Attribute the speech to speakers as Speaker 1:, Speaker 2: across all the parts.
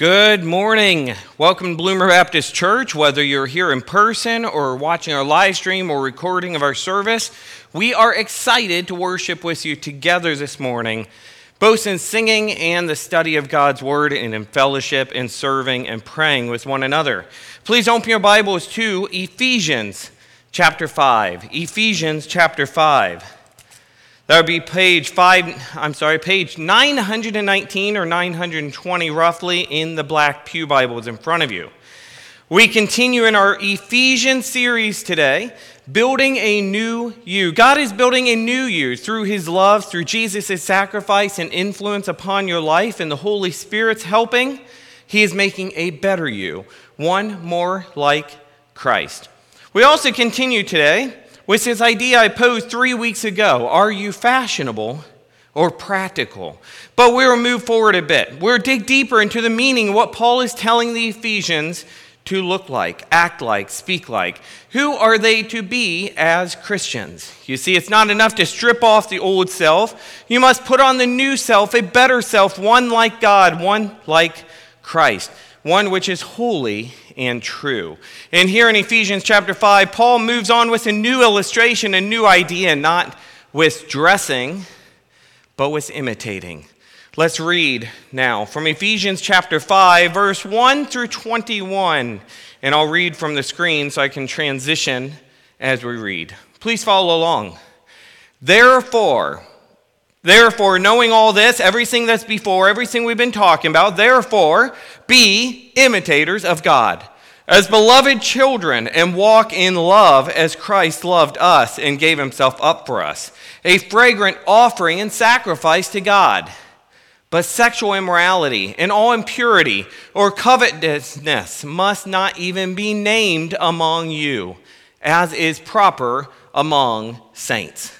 Speaker 1: Good morning. Welcome to Bloomer Baptist Church. Whether you're here in person or watching our live stream or recording of our service, we are excited to worship with you together this morning, both in singing and the study of God's Word, and in fellowship and serving and praying with one another. Please open your Bibles to Ephesians chapter 5. Ephesians chapter 5. That would be page five, I'm sorry, page 919 or 920 roughly in the Black Pew Bibles in front of you. We continue in our Ephesians series today, building a new you. God is building a new you through his love, through Jesus' sacrifice and influence upon your life, and the Holy Spirit's helping. He is making a better you, one more like Christ. We also continue today with this idea I posed three weeks ago Are you fashionable or practical? But we'll move forward a bit. We'll dig deeper into the meaning of what Paul is telling the Ephesians to look like, act like, speak like. Who are they to be as Christians? You see, it's not enough to strip off the old self. You must put on the new self, a better self, one like God, one like Christ, one which is holy and true. And here in Ephesians chapter 5, Paul moves on with a new illustration, a new idea, not with dressing, but with imitating. Let's read now from Ephesians chapter 5, verse 1 through 21. And I'll read from the screen so I can transition as we read. Please follow along. Therefore, Therefore, knowing all this, everything that's before, everything we've been talking about, therefore, be imitators of God as beloved children and walk in love as Christ loved us and gave himself up for us, a fragrant offering and sacrifice to God. But sexual immorality and all impurity or covetousness must not even be named among you, as is proper among saints.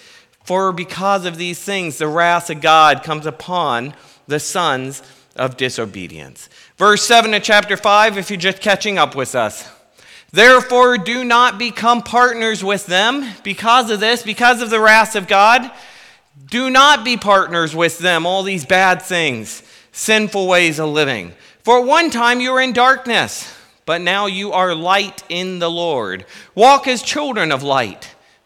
Speaker 1: for because of these things, the wrath of God comes upon the sons of disobedience. Verse 7 of chapter 5, if you're just catching up with us. Therefore, do not become partners with them because of this, because of the wrath of God. Do not be partners with them, all these bad things, sinful ways of living. For one time you were in darkness, but now you are light in the Lord. Walk as children of light.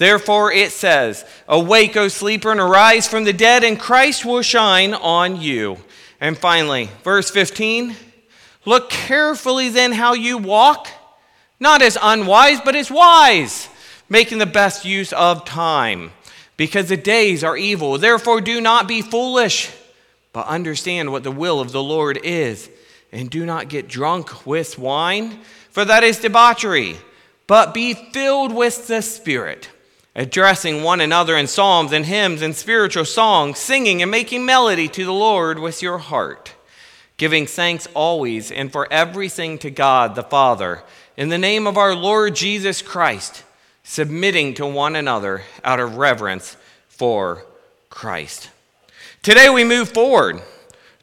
Speaker 1: Therefore it says, Awake, O sleeper, and arise from the dead, and Christ will shine on you. And finally, verse 15 Look carefully then how you walk, not as unwise, but as wise, making the best use of time, because the days are evil. Therefore do not be foolish, but understand what the will of the Lord is. And do not get drunk with wine, for that is debauchery, but be filled with the Spirit addressing one another in psalms and hymns and spiritual songs, singing and making melody to the Lord with your heart, giving thanks always and for everything to God the Father, in the name of our Lord Jesus Christ, submitting to one another out of reverence for Christ. Today we move forward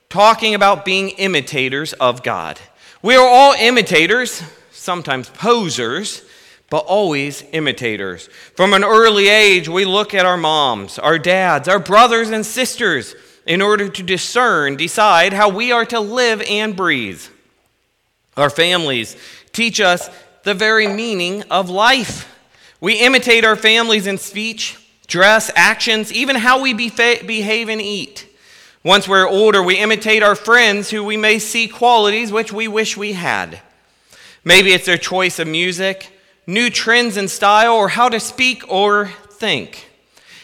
Speaker 1: talking about being imitators of God. We are all imitators, sometimes posers but always imitators. From an early age, we look at our moms, our dads, our brothers and sisters in order to discern, decide how we are to live and breathe. Our families teach us the very meaning of life. We imitate our families in speech, dress, actions, even how we behave and eat. Once we're older, we imitate our friends who we may see qualities which we wish we had. Maybe it's their choice of music new trends in style or how to speak or think.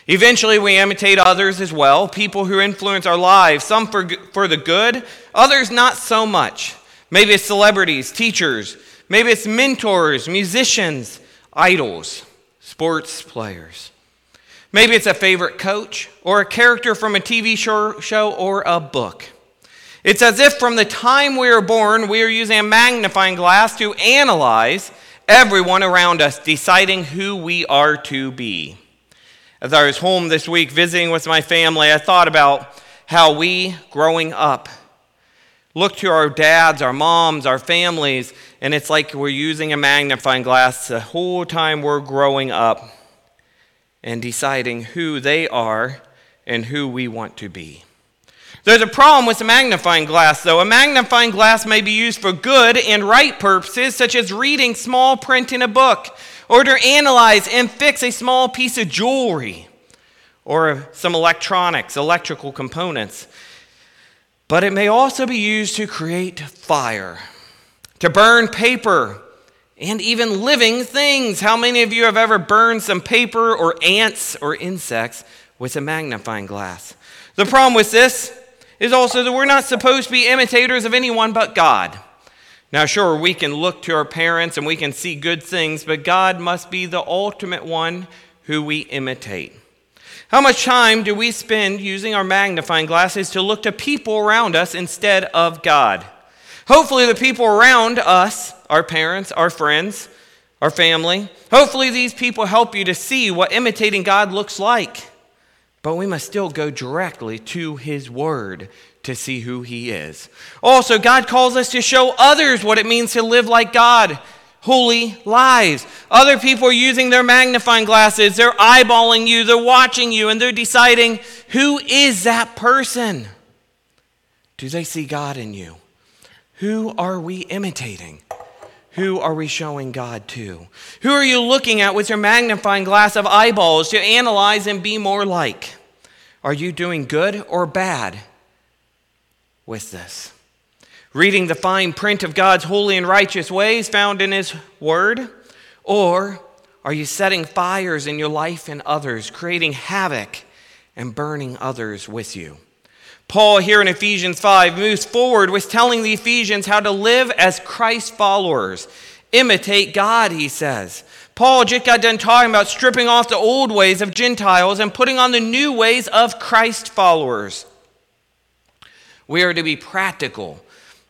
Speaker 1: Eventually, we imitate others as well, people who influence our lives, some for, for the good, others not so much. Maybe it's celebrities, teachers, maybe it's mentors, musicians, idols, sports players. Maybe it's a favorite coach or a character from a TV show or a book. It's as if from the time we are born, we are using a magnifying glass to analyze everyone around us, deciding who we are to be. As I was home this week visiting with my family, I thought about how we, growing up, look to our dads, our moms, our families, and it's like we're using a magnifying glass the whole time we're growing up and deciding who they are and who we want to be. There's a problem with the magnifying glass, though. A magnifying glass may be used for good and right purposes, such as reading small print in a book, or to analyze and fix a small piece of jewelry, or some electronics, electrical components. But it may also be used to create fire, to burn paper, and even living things. How many of you have ever burned some paper or ants or insects with a magnifying glass? The problem with this is also that we're not supposed to be imitators of anyone but God. Now, sure, we can look to our parents and we can see good things, but God must be the ultimate one who we imitate. How much time do we spend using our magnifying glasses to look to people around us instead of God? Hopefully, the people around us, our parents, our friends, our family, hopefully, these people help you to see what imitating God looks like. But we must still go directly to His Word to see who He is. Also, God calls us to show others what it means to live like God holy lives. Other people are using their magnifying glasses, they're eyeballing you, they're watching you, and they're deciding who is that person? Do they see God in you? Who are we imitating? Who are we showing God to? Who are you looking at with your magnifying glass of eyeballs to analyze and be more like? Are you doing good or bad with this? Reading the fine print of God's holy and righteous ways found in His Word? Or are you setting fires in your life and others, creating havoc and burning others with you? Paul, here in Ephesians 5, moves forward with telling the Ephesians how to live as Christ followers. Imitate God, he says. Paul just got done talking about stripping off the old ways of Gentiles and putting on the new ways of Christ followers. We are to be practical,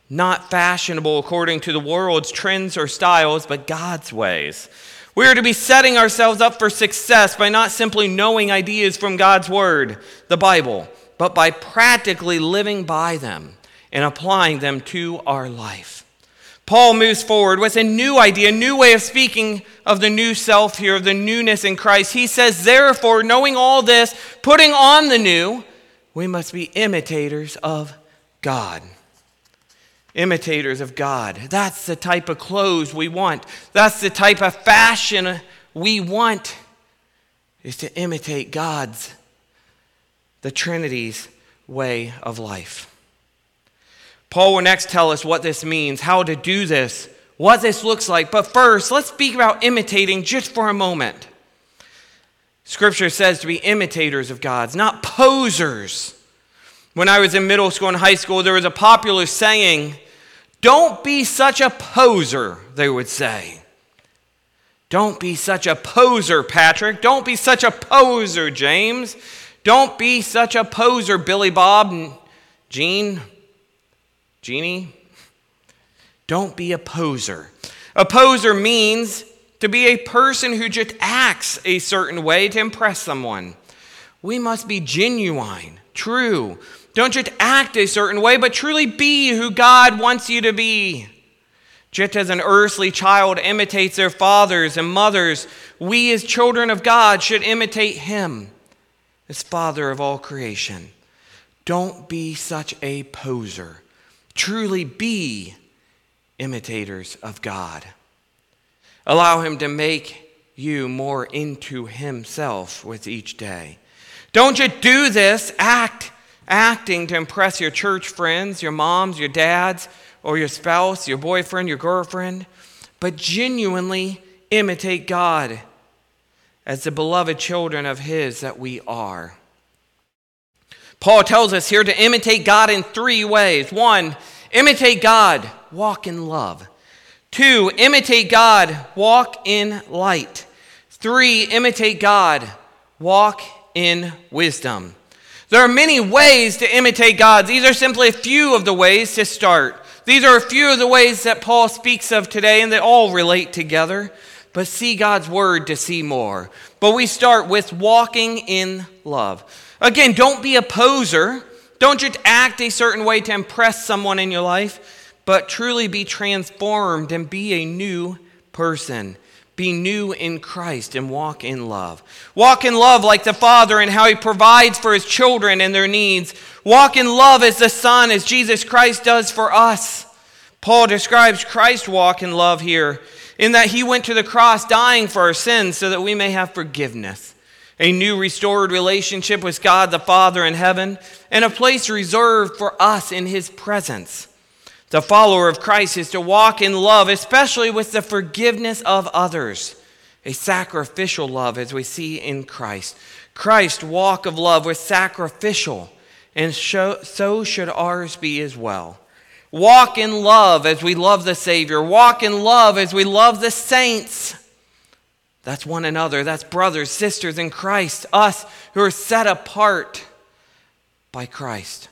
Speaker 1: not fashionable according to the world's trends or styles, but God's ways. We are to be setting ourselves up for success by not simply knowing ideas from God's Word, the Bible but by practically living by them and applying them to our life. Paul moves forward with a new idea, a new way of speaking of the new self here, of the newness in Christ. He says, Therefore, knowing all this, putting on the new, we must be imitators of God. Imitators of God. That's the type of clothes we want. That's the type of fashion we want, is to imitate God's the Trinity's way of life. Paul will next tell us what this means, how to do this, what this looks like. But first, let's speak about imitating just for a moment. Scripture says to be imitators of God's, not posers. When I was in middle school and high school, there was a popular saying, Don't be such a poser, they would say. Don't be such a poser, Patrick. Don't be such a poser, James. Don't be such a poser, Billy Bob, Jean, Jeannie. Don't be a poser. A poser means to be a person who just acts a certain way to impress someone. We must be genuine, true. Don't just act a certain way, but truly be who God wants you to be. Just as an earthly child imitates their fathers and mothers, we as children of God should imitate Him as Father of all creation. Don't be such a poser. Truly be imitators of God. Allow Him to make you more into Himself with each day. Don't just do this, act, acting to impress your church friends, your moms, your dads, or your spouse, your boyfriend, your girlfriend, but genuinely imitate God as the beloved children of His that we are. Paul tells us here to imitate God in three ways. One, imitate God, walk in love. Two, imitate God, walk in light. Three, imitate God, walk in wisdom. There are many ways to imitate God. These are simply a few of the ways to start. These are a few of the ways that Paul speaks of today, and they all relate together. But see God's word to see more. But we start with walking in love. Again, don't be a poser. Don't just act a certain way to impress someone in your life, but truly be transformed and be a new person. Be new in Christ and walk in love. Walk in love like the Father and how He provides for His children and their needs. Walk in love as the Son, as Jesus Christ does for us. Paul describes Christ's walk in love here in that He went to the cross dying for our sins so that we may have forgiveness, a new restored relationship with God the Father in heaven, and a place reserved for us in His presence. The follower of Christ is to walk in love, especially with the forgiveness of others, a sacrificial love as we see in Christ. Christ's walk of love was sacrificial, and so should ours be as well. Walk in love as we love the Savior. Walk in love as we love the saints. That's one another. That's brothers, sisters in Christ, us who are set apart by Christ.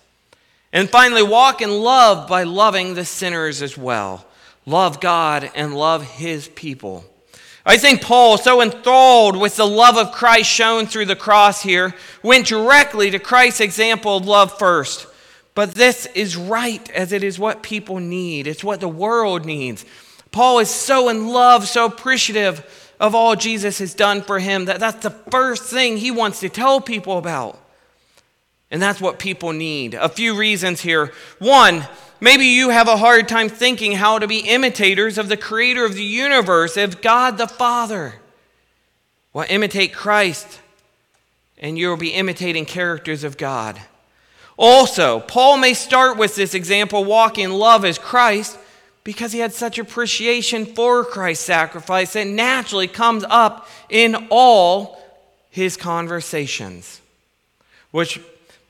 Speaker 1: And finally, walk in love by loving the sinners as well. Love God and love his people. I think Paul, so enthralled with the love of Christ shown through the cross here, went directly to Christ's example of love first. But this is right as it is what people need, it's what the world needs. Paul is so in love, so appreciative of all Jesus has done for him that that's the first thing he wants to tell people about. And that's what people need. A few reasons here. One, maybe you have a hard time thinking how to be imitators of the creator of the universe, of God the Father. Well, imitate Christ, and you'll be imitating characters of God. Also, Paul may start with this example walking in love as Christ because he had such appreciation for Christ's sacrifice that naturally comes up in all his conversations, which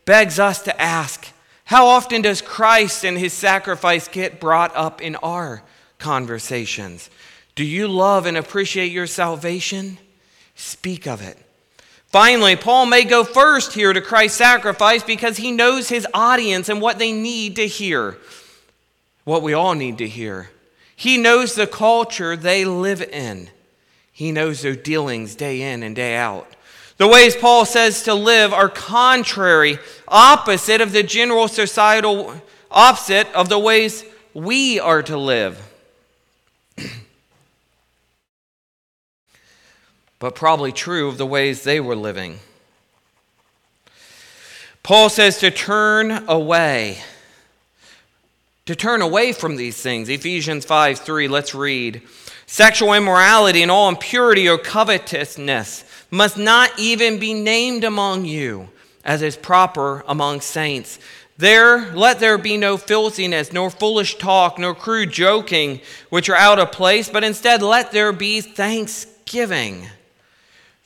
Speaker 1: begs us to ask how often does Christ and his sacrifice get brought up in our conversations? Do you love and appreciate your salvation? Speak of it. Finally, Paul may go first here to Christ's sacrifice because he knows his audience and what they need to hear, what we all need to hear. He knows the culture they live in, he knows their dealings day in and day out. The ways Paul says to live are contrary, opposite of the general societal, opposite of the ways we are to live. But probably true of the ways they were living. Paul says to turn away. To turn away from these things. Ephesians 5 3, let's read. Sexual immorality and all impurity or covetousness must not even be named among you, as is proper among saints. There, let there be no filthiness, nor foolish talk, nor crude joking, which are out of place, but instead let there be thanksgiving.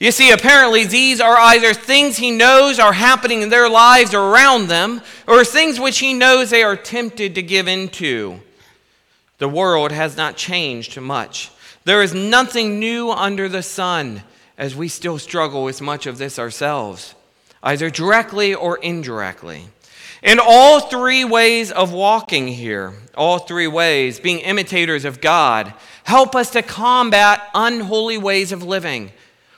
Speaker 1: You see, apparently, these are either things he knows are happening in their lives around them, or things which he knows they are tempted to give into. The world has not changed much. There is nothing new under the sun, as we still struggle with much of this ourselves either directly or indirectly. In all three ways of walking here, all three ways, being imitators of God, help us to combat unholy ways of living.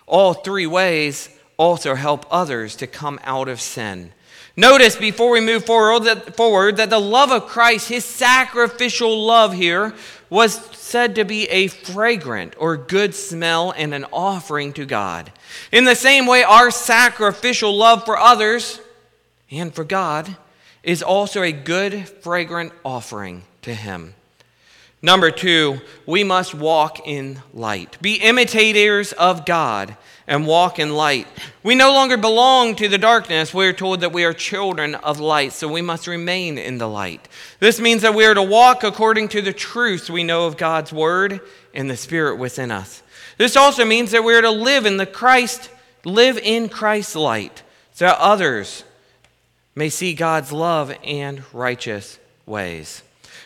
Speaker 1: All three ways also help others to come out of sin. Notice before we move forward that, forward that the love of Christ, his sacrificial love here, was said to be a fragrant or good smell and an offering to God. In the same way, our sacrificial love for others and for God is also a good, fragrant offering to him. Number two, we must walk in light. Be imitators of God and walk in light. We no longer belong to the darkness. We are told that we are children of light, so we must remain in the light. This means that we are to walk according to the truth we know of God's word and the spirit within us. This also means that we are to live in the Christ, live in Christ's light, so that others may see God's love and righteous ways.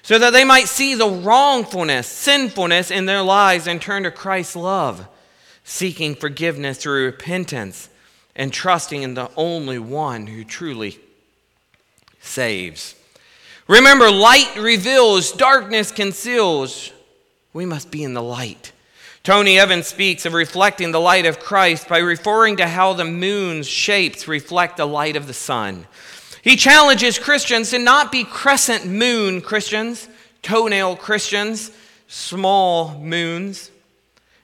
Speaker 1: So that they might see the wrongfulness, sinfulness in their lives and turn to Christ's love seeking forgiveness through repentance and trusting in the only one who truly saves. Remember, light reveals, darkness conceals. We must be in the light. Tony Evans speaks of reflecting the light of Christ by referring to how the moon's shapes reflect the light of the sun. He challenges Christians to not be crescent moon Christians, toenail Christians, small moons.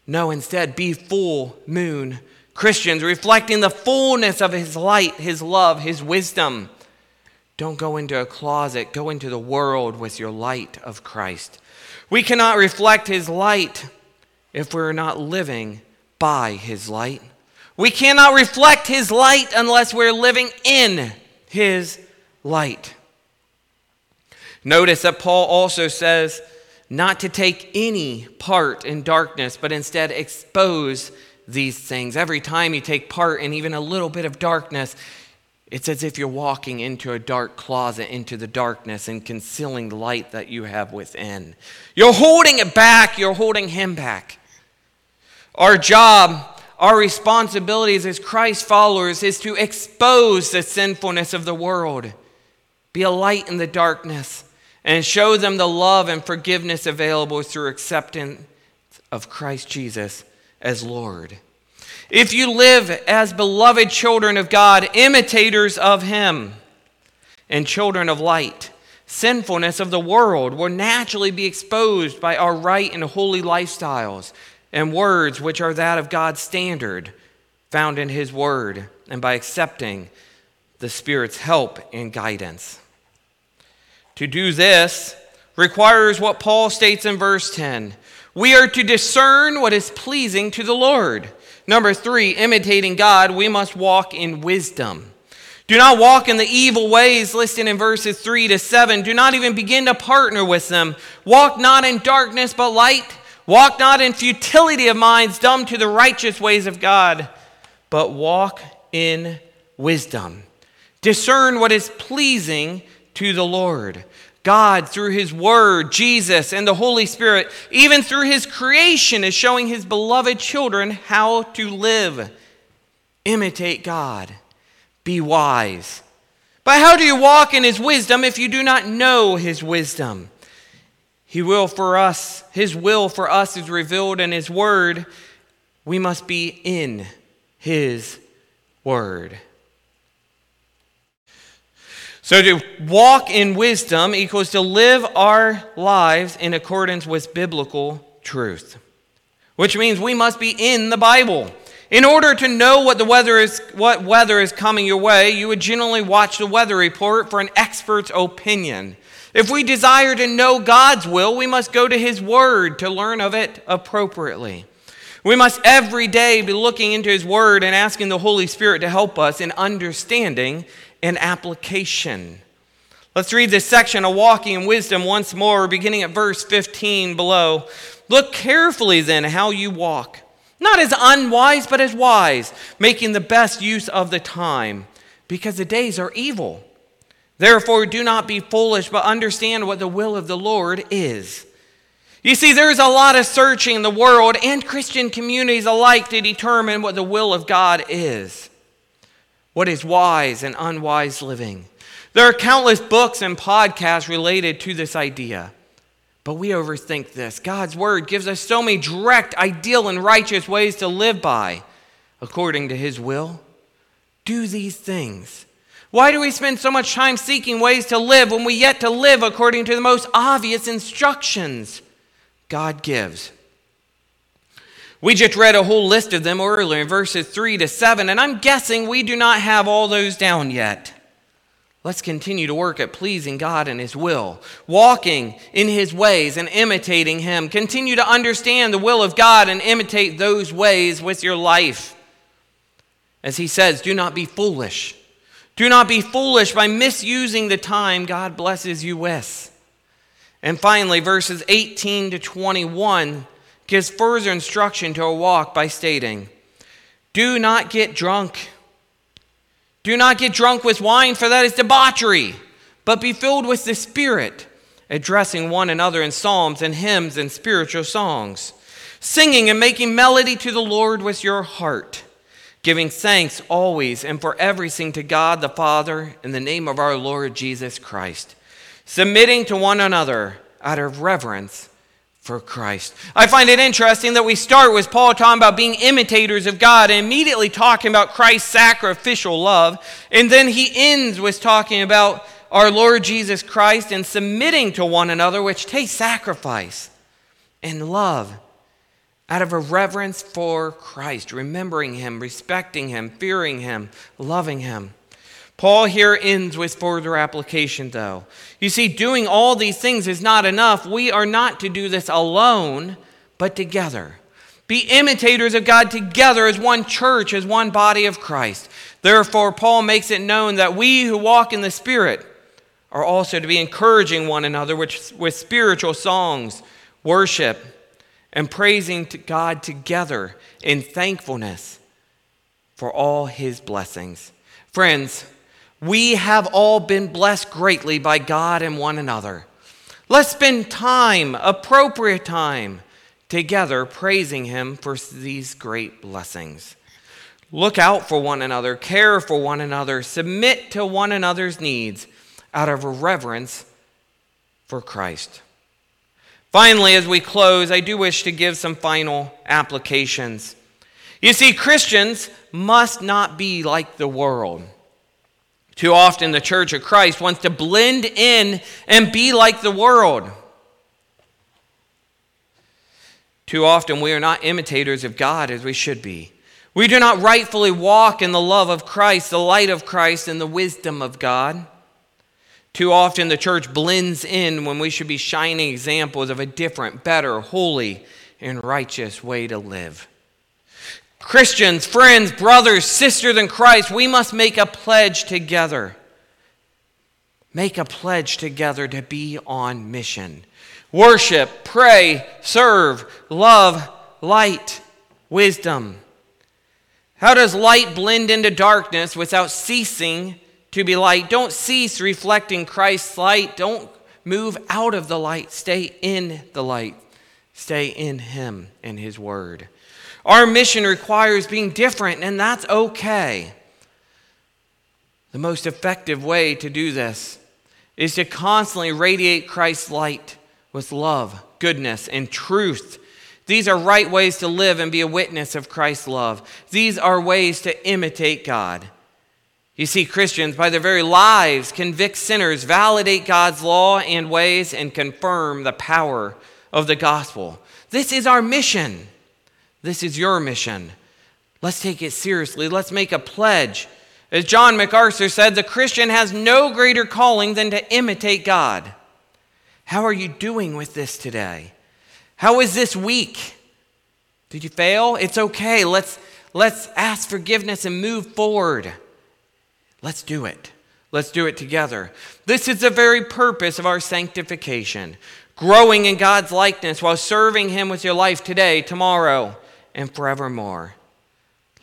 Speaker 1: No, instead, be full moon Christians, reflecting the fullness of His light, His love, His wisdom. Don't go into a closet, go into the world with your light of Christ. We cannot reflect His light if we're not living by His light. We cannot reflect His light unless we're living in His light. Notice that Paul also says, not to take any part in darkness, but instead expose these things. Every time you take part in even a little bit of darkness, it's as if you're walking into a dark closet, into the darkness, and concealing the light that you have within. You're holding it back, you're holding Him back. Our job, our responsibilities as Christ followers is to expose the sinfulness of the world, be a light in the darkness and show them the love and forgiveness available through acceptance of Christ Jesus as Lord. If you live as beloved children of God, imitators of Him, and children of light, sinfulness of the world will naturally be exposed by our right and holy lifestyles and words which are that of God's standard found in His Word, and by accepting the Spirit's help and guidance. To do this requires what Paul states in verse 10 we are to discern what is pleasing to the Lord. Number three, imitating God, we must walk in wisdom. Do not walk in the evil ways listed in verses 3 to 7. Do not even begin to partner with them. Walk not in darkness, but light. Walk not in futility of minds, dumb to the righteous ways of God, but walk in wisdom. Discern what is pleasing to the Lord. God, through His Word, Jesus, and the Holy Spirit, even through His creation, is showing His beloved children how to live. Imitate God. Be wise. But how do you walk in His wisdom if you do not know His wisdom? He will for us, His will for us is revealed in His Word. We must be in His Word. So, to walk in wisdom equals to live our lives in accordance with biblical truth, which means we must be in the Bible. In order to know what the weather is, what weather is coming your way, you would generally watch the weather report for an expert's opinion. If we desire to know God's will, we must go to His Word to learn of it appropriately. We must every day be looking into His Word and asking the Holy Spirit to help us in understanding and application. Let's read this section of Walking in Wisdom once more, beginning at verse 15 below. Look carefully then how you walk, not as unwise, but as wise, making the best use of the time, because the days are evil. Therefore, do not be foolish, but understand what the will of the Lord is. You see, there's a lot of searching in the world and Christian communities alike to determine what the will of God is what is wise and unwise living. There are countless books and podcasts related to this idea. But we overthink this. God's word gives us so many direct, ideal, and righteous ways to live by according to his will. Do these things. Why do we spend so much time seeking ways to live when we yet to live according to the most obvious instructions God gives? We just read a whole list of them earlier in verses 3 to 7, and I'm guessing we do not have all those down yet. Let's continue to work at pleasing God and His will, walking in His ways and imitating Him. Continue to understand the will of God and imitate those ways with your life. As He says, do not be foolish. Do not be foolish by misusing the time God blesses you with. And finally, verses 18 to 21 gives further instruction to a walk by stating, Do not get drunk do not get drunk with wine, for that is debauchery, but be filled with the Spirit, addressing one another in psalms and hymns and spiritual songs, singing and making melody to the Lord with your heart, giving thanks always and for everything to God the Father in the name of our Lord Jesus Christ, submitting to one another out of reverence for Christ. I find it interesting that we start with Paul talking about being imitators of God and immediately talking about Christ's sacrificial love. And then he ends with talking about our Lord Jesus Christ and submitting to one another, which takes sacrifice and love out of a reverence for Christ, remembering him, respecting him, fearing him, loving him. Paul here ends with further application, though. You see, doing all these things is not enough. We are not to do this alone, but together. Be imitators of God together as one church, as one body of Christ. Therefore, Paul makes it known that we who walk in the Spirit are also to be encouraging one another with, with spiritual songs, worship, and praising to God together in thankfulness for all his blessings. Friends, we have all been blessed greatly by God and one another. Let's spend time, appropriate time, together praising Him for these great blessings. Look out for one another, care for one another, submit to one another's needs out of reverence for Christ. Finally, as we close, I do wish to give some final applications. You see, Christians must not be like the world. Too often, the Church of Christ wants to blend in and be like the world. Too often, we are not imitators of God as we should be. We do not rightfully walk in the love of Christ, the light of Christ, and the wisdom of God. Too often, the church blends in when we should be shining examples of a different, better, holy, and righteous way to live. Christians, friends, brothers, sisters in Christ, we must make a pledge together. Make a pledge together to be on mission. Worship, pray, serve, love, light, wisdom. How does light blend into darkness without ceasing to be light? Don't cease reflecting Christ's light. Don't move out of the light. Stay in the light. Stay in Him and His Word. Our mission requires being different, and that's okay. The most effective way to do this is to constantly radiate Christ's light with love, goodness, and truth. These are right ways to live and be a witness of Christ's love. These are ways to imitate God. You see, Christians, by their very lives, convict sinners, validate God's law and ways, and confirm the power of the gospel. This is our mission. This is your mission. Let's take it seriously. Let's make a pledge. As John MacArthur said, the Christian has no greater calling than to imitate God. How are you doing with this today? How is this week? Did you fail? It's okay. Let's, let's ask forgiveness and move forward. Let's do it. Let's do it together. This is the very purpose of our sanctification growing in God's likeness while serving Him with your life today, tomorrow, and forevermore.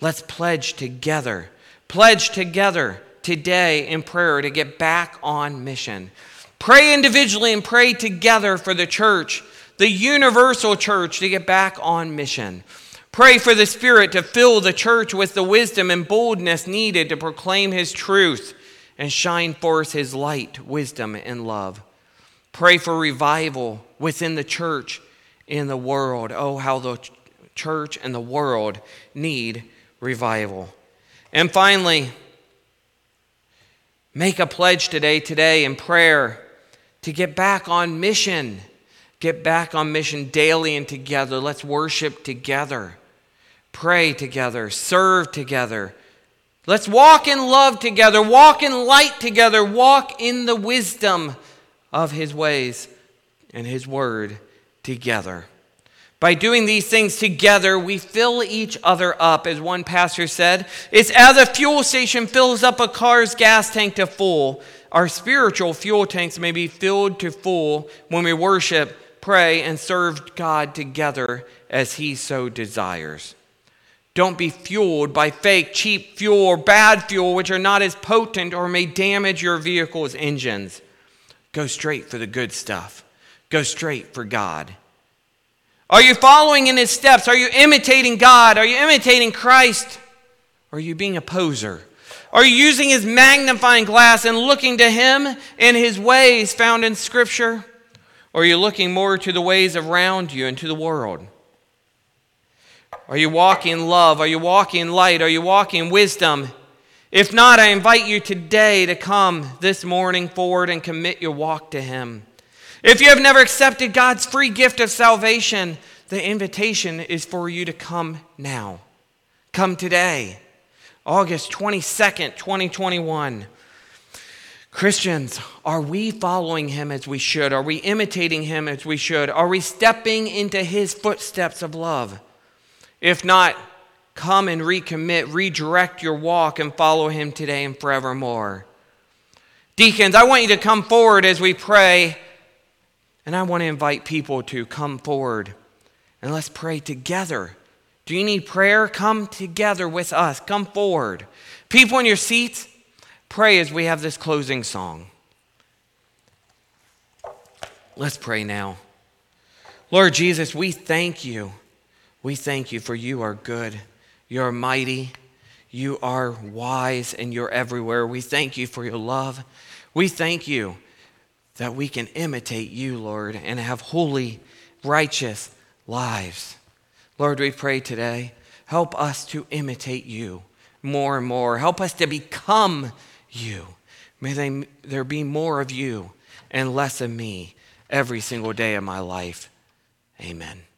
Speaker 1: Let's pledge together, pledge together today in prayer to get back on mission. Pray individually and pray together for the church, the universal church, to get back on mission. Pray for the Spirit to fill the church with the wisdom and boldness needed to proclaim His truth and shine forth His light, wisdom, and love. Pray for revival within the church in the world. Oh, how the church and the world need revival. And finally, make a pledge today, today in prayer to get back on mission. Get back on mission daily and together. Let's worship together, pray together, serve together. Let's walk in love together, walk in light together, walk in the wisdom of his ways and his word together. By doing these things together, we fill each other up. As one pastor said, it's as a fuel station fills up a car's gas tank to full. Our spiritual fuel tanks may be filled to full when we worship, pray, and serve God together as He so desires. Don't be fueled by fake, cheap fuel or bad fuel, which are not as potent or may damage your vehicle's engines. Go straight for the good stuff, go straight for God. Are you following in his steps? Are you imitating God? Are you imitating Christ? Are you being a poser? Are you using his magnifying glass and looking to him and his ways found in Scripture? Or are you looking more to the ways around you and to the world? Are you walking in love? Are you walking in light? Are you walking in wisdom? If not, I invite you today to come this morning forward and commit your walk to him. If you have never accepted God's free gift of salvation, the invitation is for you to come now. Come today, August 22nd, 2021. Christians, are we following him as we should? Are we imitating him as we should? Are we stepping into his footsteps of love? If not, come and recommit, redirect your walk, and follow him today and forevermore. Deacons, I want you to come forward as we pray and I want to invite people to come forward and let's pray together. Do you need prayer? Come together with us. Come forward. People in your seats, pray as we have this closing song. Let's pray now. Lord Jesus, we thank you. We thank you for you are good, you are mighty, you are wise, and you're everywhere. We thank you for your love. We thank you that we can imitate you, Lord, and have holy, righteous lives. Lord, we pray today, help us to imitate you more and more. Help us to become you. May they, there be more of you and less of me every single day of my life. Amen.